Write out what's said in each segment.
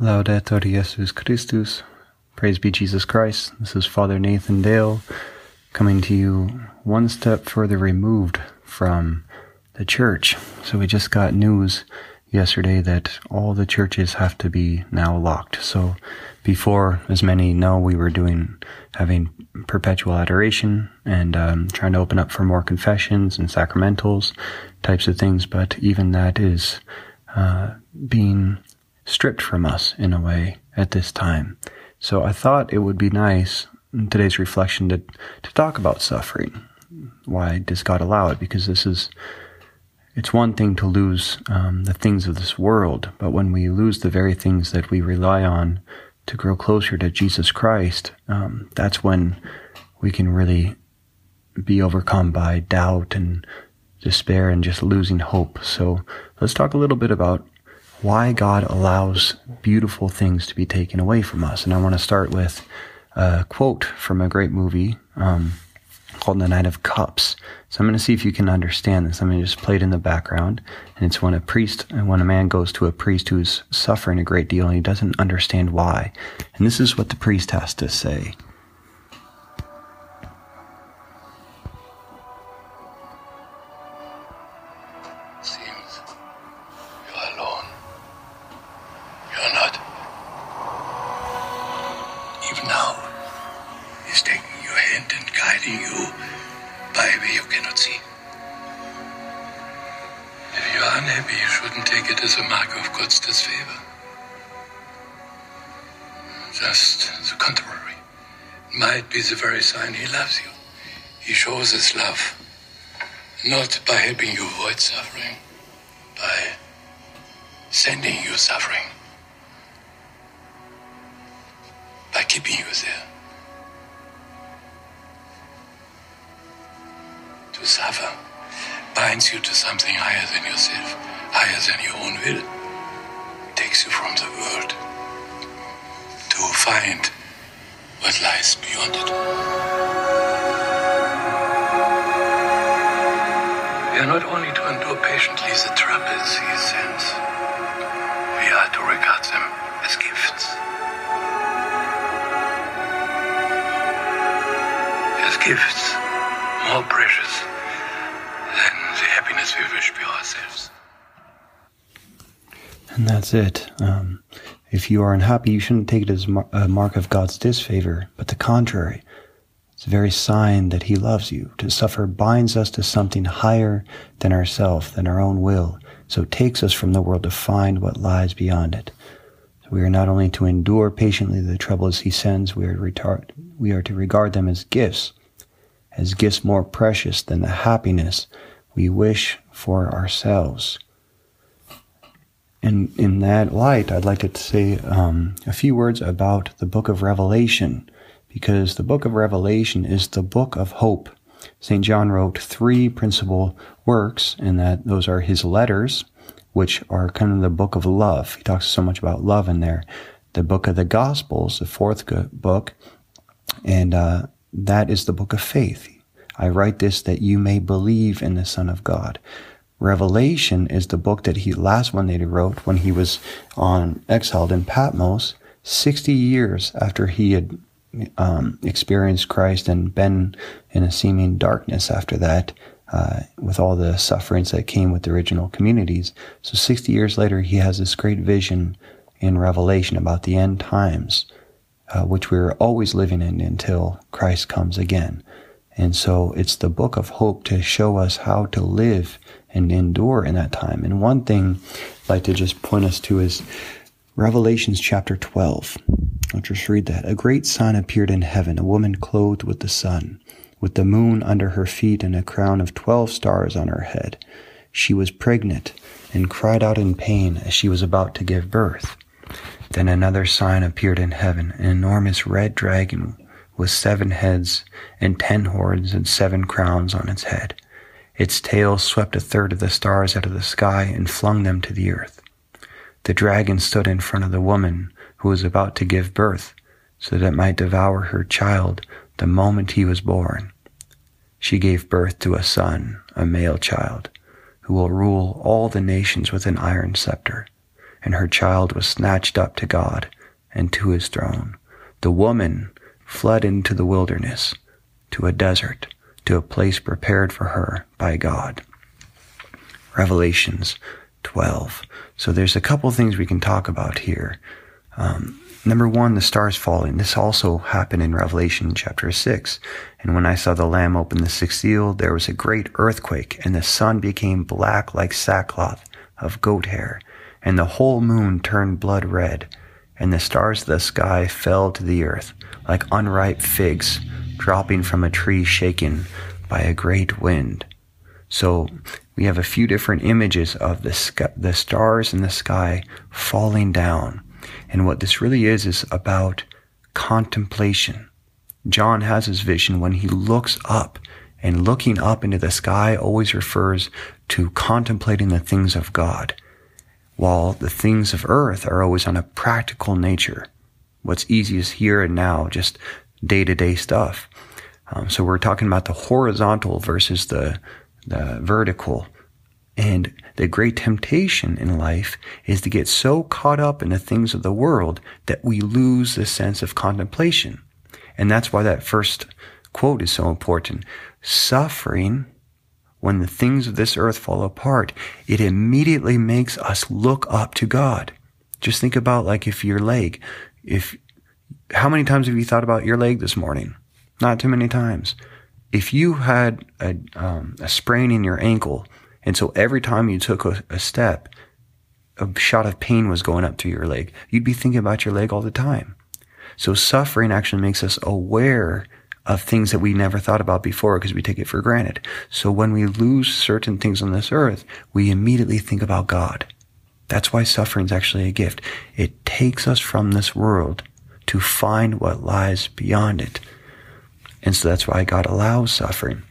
Laudetur Jesus Christus. Praise be Jesus Christ. This is Father Nathan Dail coming to you one step further removed from the church. So we just got news yesterday that all the churches have to be now locked. So before, as many know, we were doing having perpetual adoration and um, trying to open up for more confessions and sacramentals types of things. But even that is uh, being stripped from us in a way at this time. So I thought it would be nice in today's reflection to, to talk about suffering. Why does God allow it? Because this is, it's one thing to lose um, the things of this world, but when we lose the very things that we rely on to grow closer to Jesus Christ, um, that's when we can really be overcome by doubt and despair and just losing hope. So let's talk a little bit about why God allows beautiful things to be taken away from us. And I want to start with a quote from a great movie um, called The Knight of Cups. So I'm going to see if you can understand this. I'm going to just play it in the background. And it's when a priest, when a man goes to a priest who's suffering a great deal and he doesn't understand why. And this is what the priest has to say. The very sign he loves you. He shows his love not by helping you avoid suffering, by sending you suffering, by keeping you there. To suffer binds you to something higher than yourself, higher than your own will, takes you from the world to find what lies beyond it. We are not only to endure patiently the troubles he sends, we are to regard them as gifts. As gifts more precious than the happiness we wish for ourselves. And that's it. Um, if you are unhappy, you shouldn't take it as a mark of God's disfavor, but the contrary. It's a very sign that He loves you. To suffer binds us to something higher than ourself, than our own will. So takes us from the world to find what lies beyond it. So we are not only to endure patiently the troubles He sends, we are, retard- we are to regard them as gifts, as gifts more precious than the happiness we wish for ourselves. And in that light, I'd like to say um, a few words about the book of Revelation, because the book of Revelation is the book of hope. St. John wrote three principal works, and that those are his letters, which are kind of the book of love. He talks so much about love in there. The book of the Gospels, the fourth book, and uh, that is the book of faith. I write this that you may believe in the Son of God. Revelation is the book that he last one that he wrote when he was on exiled in Patmos, sixty years after he had um, experienced Christ and been in a seeming darkness after that, uh, with all the sufferings that came with the original communities. So sixty years later, he has this great vision in Revelation about the end times, uh, which we're always living in until Christ comes again. And so it's the book of hope to show us how to live and endure in that time. And one thing I'd like to just point us to is Revelations chapter 12. I'll just read that. A great sign appeared in heaven, a woman clothed with the sun, with the moon under her feet and a crown of 12 stars on her head. She was pregnant and cried out in pain as she was about to give birth. Then another sign appeared in heaven, an enormous red dragon with seven heads and ten horns and seven crowns on its head. Its tail swept a third of the stars out of the sky and flung them to the earth. The dragon stood in front of the woman who was about to give birth so that it might devour her child the moment he was born. She gave birth to a son, a male child, who will rule all the nations with an iron scepter. and her child was snatched up to God and to his throne. The woman fled into the wilderness, to a desert, to a place prepared for her by God. Revelations 12. So there's a couple things we can talk about here. Um, number one, the stars falling. This also happened in Revelation chapter 6. And when I saw the Lamb open the sixth seal, there was a great earthquake, and the sun became black like sackcloth of goat hair, and the whole moon turned blood red, and the stars of the sky fell to the earth like unripe figs dropping from a tree shaken by a great wind. So we have a few different images of the, the stars in the sky falling down. And what this really is, is about contemplation. John has his vision when he looks up, and looking up into the sky always refers to contemplating the things of God, while the things of earth are always on a practical nature. What's easiest here and now, just day to day stuff. Um, so we're talking about the horizontal versus the the vertical. And the great temptation in life is to get so caught up in the things of the world that we lose the sense of contemplation. And that's why that first quote is so important. Suffering, when the things of this earth fall apart, it immediately makes us look up to God. Just think about like if your leg, if, how many times have you thought about your leg this morning? Not too many times if you had a, um, a sprain in your ankle, and so every time you took a, a step, a shot of pain was going up to your leg, you'd be thinking about your leg all the time. So suffering actually makes us aware of things that we never thought about before because we take it for granted. So when we lose certain things on this earth, we immediately think about God. That's why suffering is actually a gift. It takes us from this world to find what lies beyond it. And so that's why God allows suffering.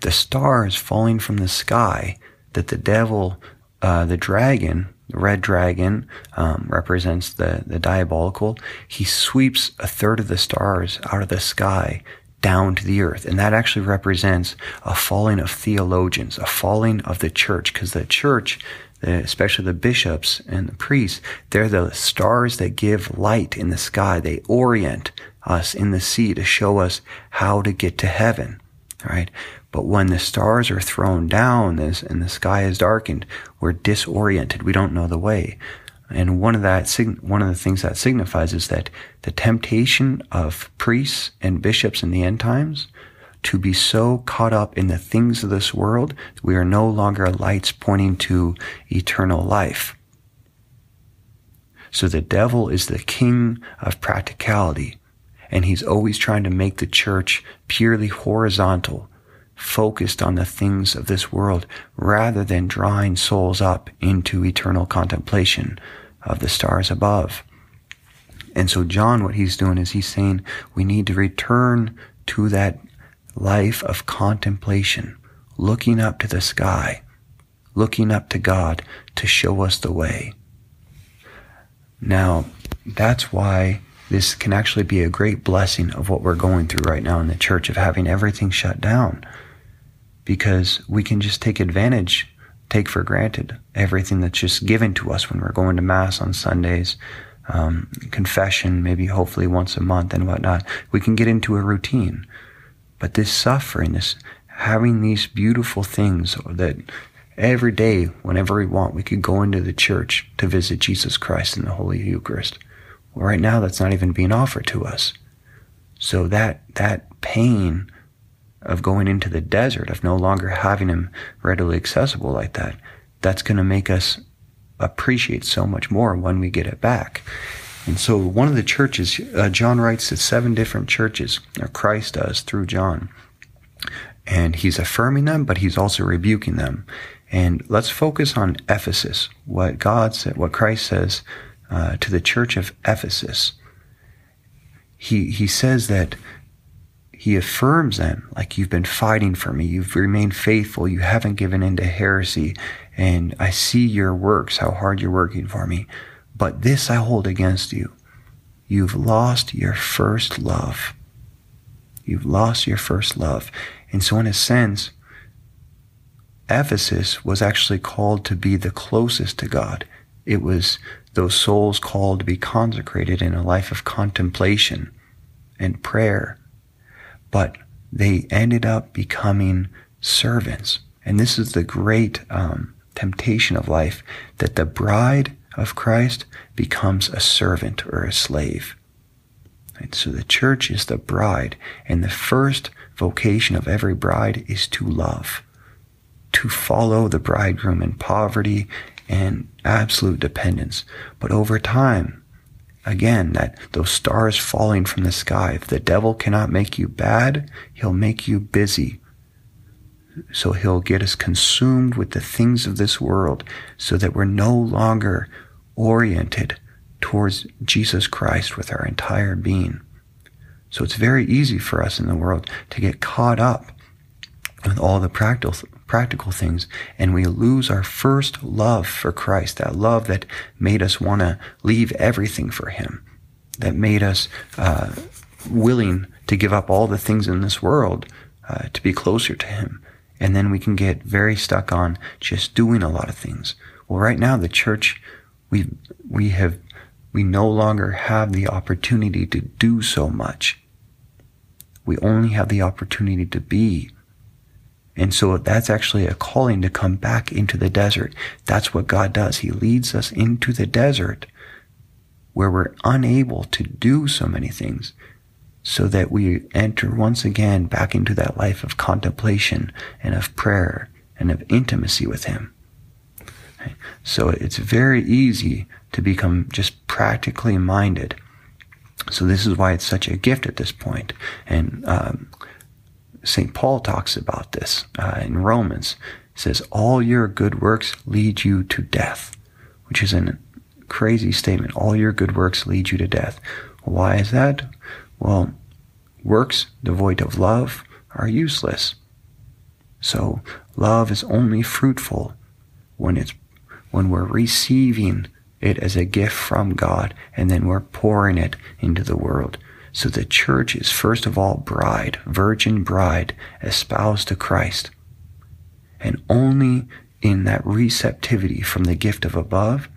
The stars falling from the sky that the devil, uh, the dragon, the red dragon, um, represents the, the diabolical. He sweeps a third of the stars out of the sky down to the earth. And that actually represents a falling of theologians, a falling of the church, because the church, especially the bishops and the priests, they're the stars that give light in the sky. They orient us in the sea to show us how to get to heaven. Right? But when the stars are thrown down this and the sky is darkened, we're disoriented. We don't know the way. And one of that, one of the things that signifies is that the temptation of priests and bishops in the end times to be so caught up in the things of this world, we are no longer lights pointing to eternal life. So the devil is the king of practicality and he's always trying to make the church purely horizontal, focused on the things of this world, rather than drawing souls up into eternal contemplation of the stars above. And so John, what he's doing is he's saying we need to return to that life of contemplation, looking up to the sky, looking up to God to show us the way. Now, that's why this can actually be a great blessing of what we're going through right now in the church of having everything shut down because we can just take advantage, take for granted everything that's just given to us when we're going to mass on Sundays, um, confession, maybe hopefully once a month and whatnot. We can get into a routine. But this suffering, this having these beautiful things that every day, whenever we want, we could go into the church to visit Jesus Christ in the Holy Eucharist. Well, right now, that's not even being offered to us. So that, that pain of going into the desert, of no longer having him readily accessible like that, that's going to make us appreciate so much more when we get it back. And so one of the churches, uh, John writes to seven different churches, or Christ does through John. And he's affirming them, but he's also rebuking them. And let's focus on Ephesus, what God said, what Christ says uh, to the church of Ephesus, he, he says that he affirms them like you've been fighting for me. You've remained faithful. You haven't given in to heresy. And I see your works, how hard you're working for me. But this I hold against you. You've lost your first love. You've lost your first love. And so in a sense, Ephesus was actually called to be the closest to God it was those souls called to be consecrated in a life of contemplation and prayer. But they ended up becoming servants. And this is the great um, temptation of life that the bride of Christ becomes a servant or a slave. Right? So the church is the bride, and the first vocation of every bride is to love, to follow the bridegroom in poverty and absolute dependence. But over time, again, that those stars falling from the sky, if the devil cannot make you bad, he'll make you busy. So he'll get us consumed with the things of this world so that we're no longer oriented towards Jesus Christ with our entire being. So it's very easy for us in the world to get caught up with all the practical practical things and we lose our first love for Christ, that love that made us want to leave everything for Him, that made us uh, willing to give up all the things in this world uh, to be closer to Him. And then we can get very stuck on just doing a lot of things. Well, right now, the church, we, we have, we no longer have the opportunity to do so much. We only have the opportunity to be and so that's actually a calling to come back into the desert. That's what God does. He leads us into the desert where we're unable to do so many things so that we enter once again back into that life of contemplation and of prayer and of intimacy with Him. So it's very easy to become just practically minded. So this is why it's such a gift at this point. And um, St. Paul talks about this uh, in Romans. He says, All your good works lead you to death, which is a crazy statement. All your good works lead you to death. Why is that? Well, works devoid of love are useless. So love is only fruitful when it's when we're receiving it as a gift from God and then we're pouring it into the world. So the church is first of all bride, virgin bride, espoused to Christ. And only in that receptivity from the gift of above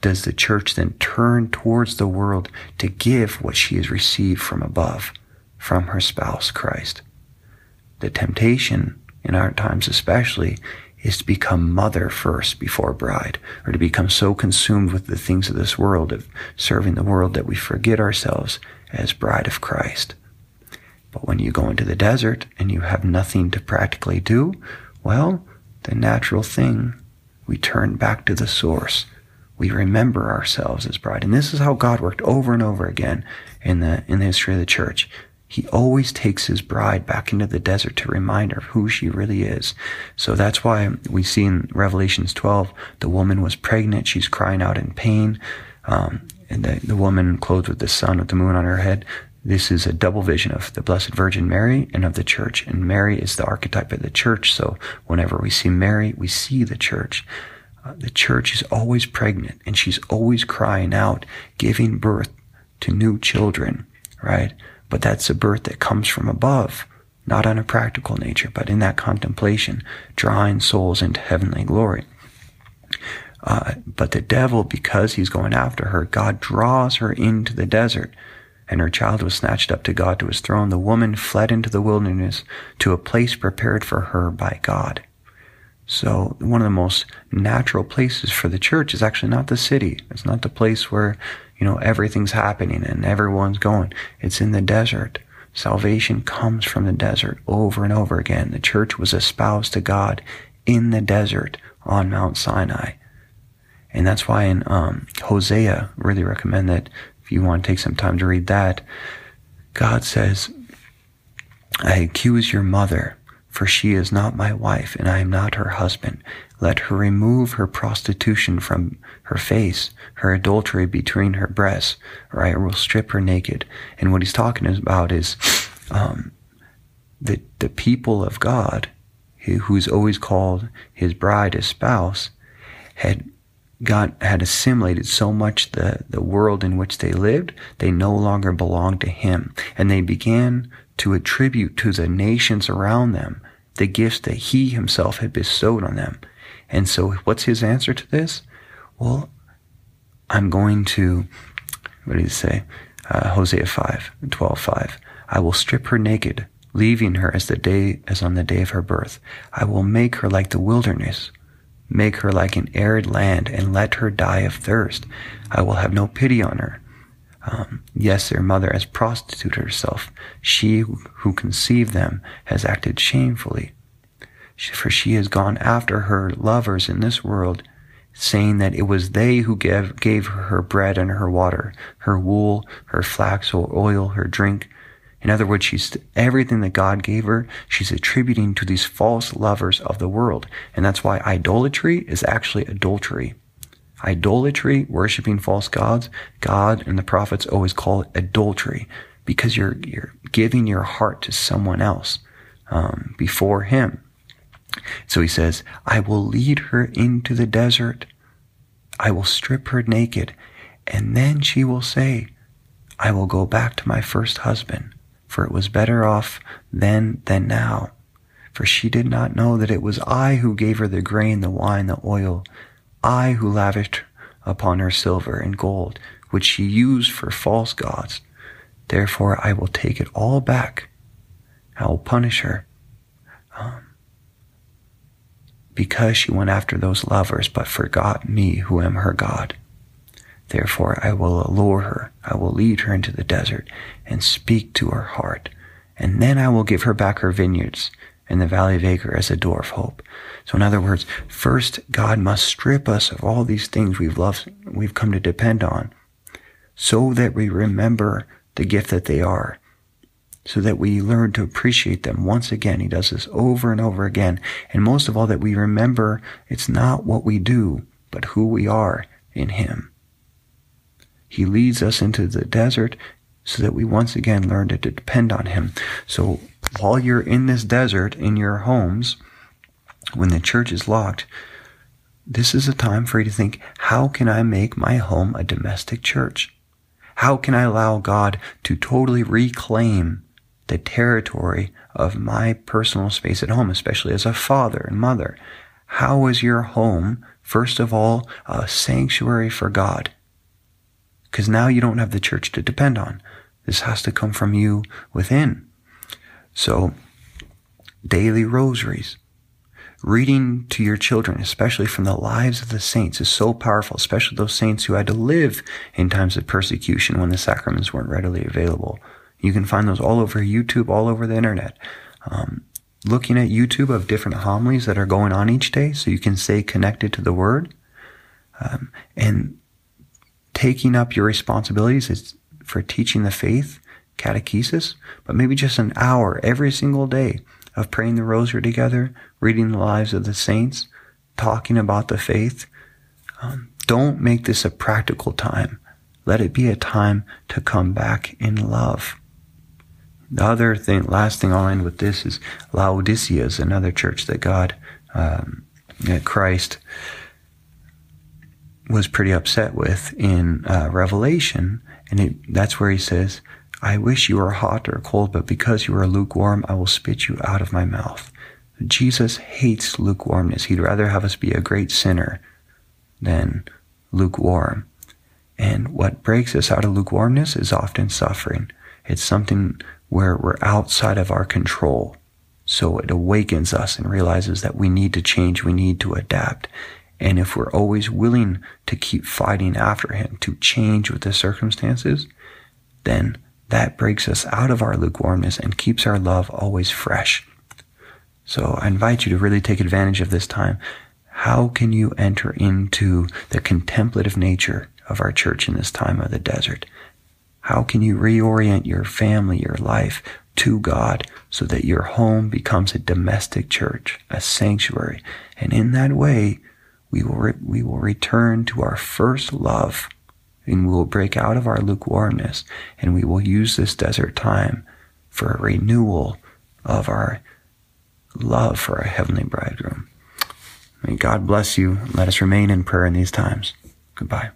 does the church then turn towards the world to give what she has received from above, from her spouse, Christ. The temptation, in our times especially, is to become mother first before bride, or to become so consumed with the things of this world, of serving the world, that we forget ourselves as bride of Christ. But when you go into the desert and you have nothing to practically do, well, the natural thing, we turn back to the source. We remember ourselves as bride. And this is how God worked over and over again in the, in the history of the church. He always takes his bride back into the desert to remind her of who she really is. So that's why we see in Revelations 12, the woman was pregnant. She's crying out in pain. Um, and the, the woman clothed with the sun with the moon on her head. This is a double vision of the Blessed Virgin Mary and of the church. And Mary is the archetype of the church. So whenever we see Mary, we see the church. Uh, the church is always pregnant and she's always crying out, giving birth to new children, right? But that's a birth that comes from above, not on a practical nature, but in that contemplation, drawing souls into heavenly glory. Uh, but the devil, because he's going after her, God draws her into the desert. And her child was snatched up to God to his throne. The woman fled into the wilderness to a place prepared for her by God. So one of the most natural places for the church is actually not the city. It's not the place where, you know, everything's happening and everyone's going. It's in the desert. Salvation comes from the desert over and over again. The church was espoused to God in the desert on Mount Sinai. And that's why in um, Hosea, really recommend that if you want to take some time to read that, God says, I accuse your mother, for she is not my wife, and I am not her husband. Let her remove her prostitution from her face, her adultery between her breasts, or I will strip her naked. And what he's talking about is um, the, the people of God, who's always called his bride, his spouse, had God had assimilated so much the, the world in which they lived, they no longer belonged to Him. And they began to attribute to the nations around them the gifts that He Himself had bestowed on them. And so what's His answer to this? Well, I'm going to, what did he say? Uh, Hosea 5, 12, 5. I will strip her naked, leaving her as the day, as on the day of her birth. I will make her like the wilderness, make her like an arid land, and let her die of thirst. I will have no pity on her. Um, yes, their mother has prostituted herself. She who conceived them has acted shamefully. For she has gone after her lovers in this world, saying that it was they who gave, gave her her bread and her water, her wool, her flax or oil, her drink. In other words, she's everything that God gave her, she's attributing to these false lovers of the world. And that's why idolatry is actually adultery. Idolatry, worshiping false gods, God and the prophets always call it adultery because you're, you're giving your heart to someone else, um, before Him. So he says, I will lead her into the desert. I will strip her naked. And then she will say, I will go back to my first husband, for it was better off then than now. For she did not know that it was I who gave her the grain, the wine, the oil, I who lavished upon her silver and gold, which she used for false gods. Therefore I will take it all back. I will punish her. Um, because she went after those lovers, but forgot me who am her God. Therefore I will allure her, I will lead her into the desert, and speak to her heart. And then I will give her back her vineyards, and the valley of Achor as a door of hope. So in other words, first God must strip us of all these things we've loved, we've come to depend on, so that we remember the gift that they are, so that we learn to appreciate them once again. He does this over and over again. And most of all, that we remember it's not what we do, but who we are in Him. He leads us into the desert so that we once again learn to depend on Him. So while you're in this desert in your homes, when the church is locked, this is a time for you to think, how can I make my home a domestic church? How can I allow God to totally reclaim the territory of my personal space at home, especially as a father and mother. How is your home, first of all, a sanctuary for God? Because now you don't have the church to depend on. This has to come from you within. So, daily rosaries, reading to your children, especially from the lives of the saints, is so powerful, especially those saints who had to live in times of persecution when the sacraments weren't readily available. You can find those all over YouTube, all over the internet. Um, looking at YouTube of different homilies that are going on each day so you can stay connected to the Word. Um, and taking up your responsibilities for teaching the faith, catechesis, but maybe just an hour every single day of praying the rosary together, reading the lives of the saints, talking about the faith. Um, don't make this a practical time. Let it be a time to come back in love. The other thing, last thing I'll end with this is Laodicea is another church that God, um, that Christ was pretty upset with in uh, Revelation. And it, that's where he says, I wish you were hot or cold, but because you are lukewarm, I will spit you out of my mouth. Jesus hates lukewarmness. He'd rather have us be a great sinner than lukewarm. And what breaks us out of lukewarmness is often suffering. It's something where we're outside of our control. So it awakens us and realizes that we need to change, we need to adapt. And if we're always willing to keep fighting after Him to change with the circumstances, then that breaks us out of our lukewarmness and keeps our love always fresh. So I invite you to really take advantage of this time. How can you enter into the contemplative nature of our church in this time of the desert? How can you reorient your family, your life to God so that your home becomes a domestic church, a sanctuary? And in that way, we will, re- we will return to our first love and we will break out of our lukewarmness and we will use this desert time for a renewal of our love for our heavenly bridegroom. May God bless you. Let us remain in prayer in these times. Goodbye.